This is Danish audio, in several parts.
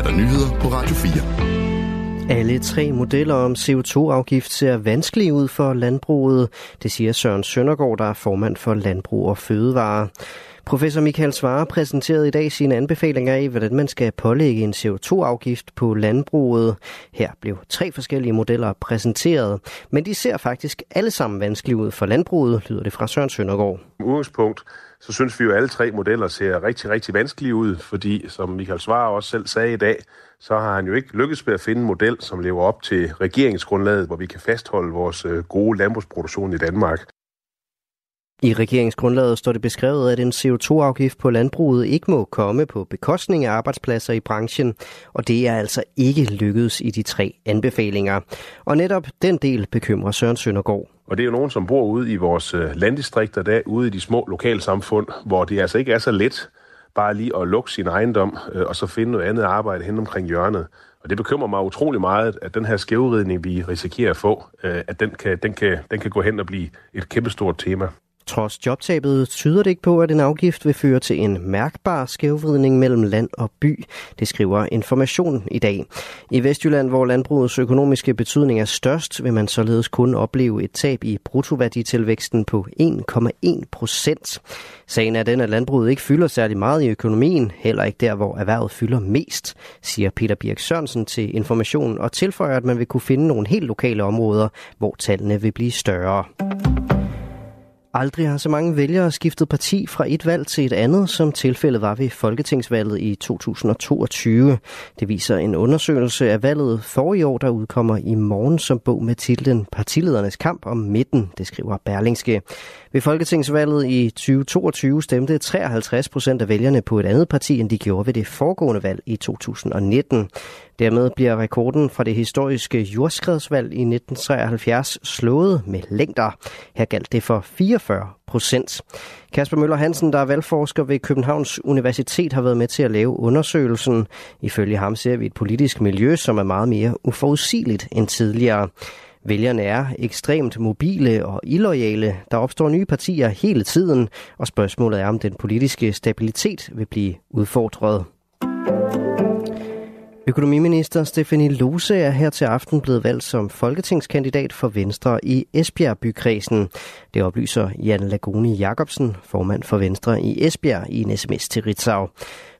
er der nyheder på Radio 4. Alle tre modeller om CO2-afgift ser vanskelige ud for landbruget, det siger Søren Søndergaard, der er formand for Landbrug og Fødevare. Professor Michael Svare præsenterede i dag sine anbefalinger af, hvordan man skal pålægge en CO2-afgift på landbruget. Her blev tre forskellige modeller præsenteret, men de ser faktisk alle sammen vanskelige ud for landbruget, lyder det fra Søren Søndergaard. Udgangspunkt så synes vi jo, at alle tre modeller ser rigtig, rigtig vanskelige ud, fordi som Michael Svare også selv sagde i dag, så har han jo ikke lykkes med at finde en model, som lever op til regeringsgrundlaget, hvor vi kan fastholde vores øh, gode landbrugsproduktion i Danmark. I regeringsgrundlaget står det beskrevet, at en CO2-afgift på landbruget ikke må komme på bekostning af arbejdspladser i branchen, og det er altså ikke lykkedes i de tre anbefalinger. Og netop den del bekymrer Søren Søndergaard. Og det er jo nogen, som bor ude i vores øh, landdistrikter, der ude i de små lokalsamfund, hvor det altså ikke er så let bare lige at lukke sin ejendom øh, og så finde noget andet arbejde hen omkring hjørnet. Og det bekymrer mig utrolig meget, at den her skævridning, vi risikerer at få, øh, at den kan, den, kan, den kan gå hen og blive et kæmpestort tema. Trods jobtabet tyder det ikke på, at en afgift vil føre til en mærkbar skævvridning mellem land og by. Det skriver Information i dag. I Vestjylland, hvor landbrugets økonomiske betydning er størst, vil man således kun opleve et tab i bruttoværditilvæksten på 1,1 procent. Sagen er den, at landbruget ikke fylder særlig meget i økonomien, heller ikke der, hvor erhvervet fylder mest, siger Peter Birk Sørensen til Information og tilføjer, at man vil kunne finde nogle helt lokale områder, hvor tallene vil blive større. Aldrig har så mange vælgere skiftet parti fra et valg til et andet, som tilfældet var ved Folketingsvalget i 2022. Det viser en undersøgelse af valget for i år, der udkommer i morgen som bog med titlen Partiledernes kamp om midten, det skriver Berlingske. Ved Folketingsvalget i 2022 stemte 53 procent af vælgerne på et andet parti, end de gjorde ved det foregående valg i 2019. Dermed bliver rekorden fra det historiske jordskredsvalg i 1973 slået med længder. Her galt det for 44 procent. Kasper Møller Hansen, der er valgforsker ved Københavns Universitet, har været med til at lave undersøgelsen. Ifølge ham ser vi et politisk miljø, som er meget mere uforudsigeligt end tidligere. Vælgerne er ekstremt mobile og illoyale. Der opstår nye partier hele tiden, og spørgsmålet er, om den politiske stabilitet vil blive udfordret. Økonomiminister Stefanie Lose er her til aften blevet valgt som folketingskandidat for Venstre i Esbjerg bykredsen. Det oplyser Jan Lagoni Jacobsen, formand for Venstre i Esbjerg, i en sms til Ritzau.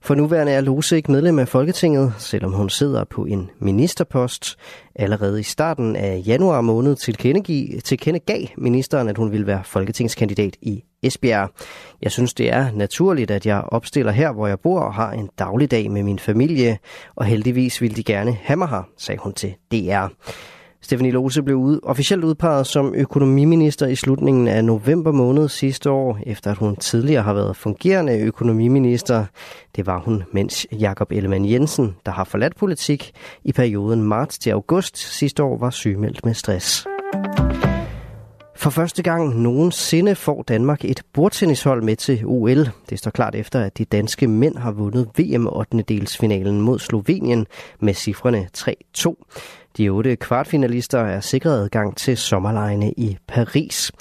For nuværende er Lose ikke medlem af Folketinget, selvom hun sidder på en ministerpost. Allerede i starten af januar måned tilkendegav ministeren, at hun ville være folketingskandidat i Esbjerg. Jeg synes, det er naturligt, at jeg opstiller her, hvor jeg bor og har en dagligdag med min familie, og heldigvis vil de gerne have mig her, sagde hun til DR. Stefanie Lose blev ud, officielt udpeget som økonomiminister i slutningen af november måned sidste år, efter at hun tidligere har været fungerende økonomiminister. Det var hun, mens Jakob Ellemann Jensen, der har forladt politik, i perioden marts til august sidste år var sygemeldt med stress. For første gang nogensinde får Danmark et bordtennishold med til OL. Det står klart efter, at de danske mænd har vundet VM 8. delsfinalen mod Slovenien med cifrene 3-2. De otte kvartfinalister er sikret adgang til sommerlejene i Paris.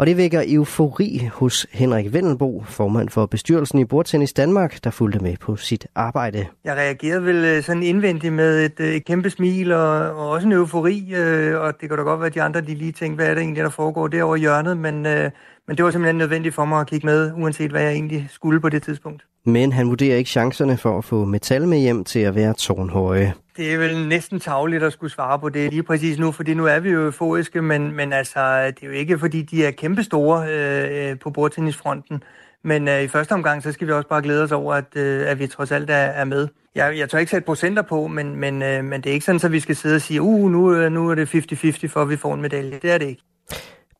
Og det vækker eufori hos Henrik Vendelbo, formand for bestyrelsen i Bordtennis Danmark, der fulgte med på sit arbejde. Jeg reagerede vel øh, sådan indvendigt med et, øh, et kæmpe smil og, og også en eufori, øh, og det kan da godt være, at de andre de lige tænkte, hvad er det egentlig, der foregår derovre i hjørnet, men, men det var simpelthen nødvendigt for mig at kigge med, uanset hvad jeg egentlig skulle på det tidspunkt. Men han vurderer ikke chancerne for at få metal med hjem til at være tårnhøje. Det er vel næsten tavligt at skulle svare på det lige præcis nu, fordi nu er vi jo euforiske, men, men altså, det er jo ikke fordi, de er kæmpestore øh, på bordtennisfronten. Men øh, i første omgang, så skal vi også bare glæde os over, at, øh, at vi trods alt er, er med. Jeg, jeg tør ikke sætte procenter på, men, men, øh, men det er ikke sådan, at vi skal sidde og sige, uh, nu, øh, nu er det 50-50 for, at vi får en medalje. Det er det ikke.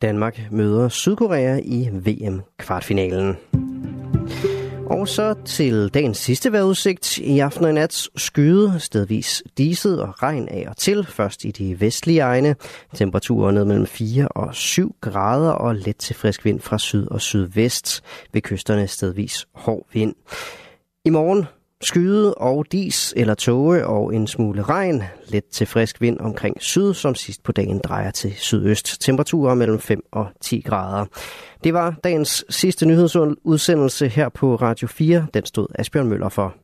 Danmark møder Sydkorea i VM-kvartfinalen. Og så til dagens sidste vejrudsigt. I aften og i nat skyde, stedvis diset og regn af og til, først i de vestlige egne. Temperaturer ned mellem 4 og 7 grader og let til frisk vind fra syd og sydvest. Ved kysterne stedvis hård vind. I morgen Skyde og dis eller tåge og en smule regn. Let til frisk vind omkring syd, som sidst på dagen drejer til sydøst. Temperaturer mellem 5 og 10 grader. Det var dagens sidste nyhedsudsendelse her på Radio 4. Den stod Asbjørn Møller for.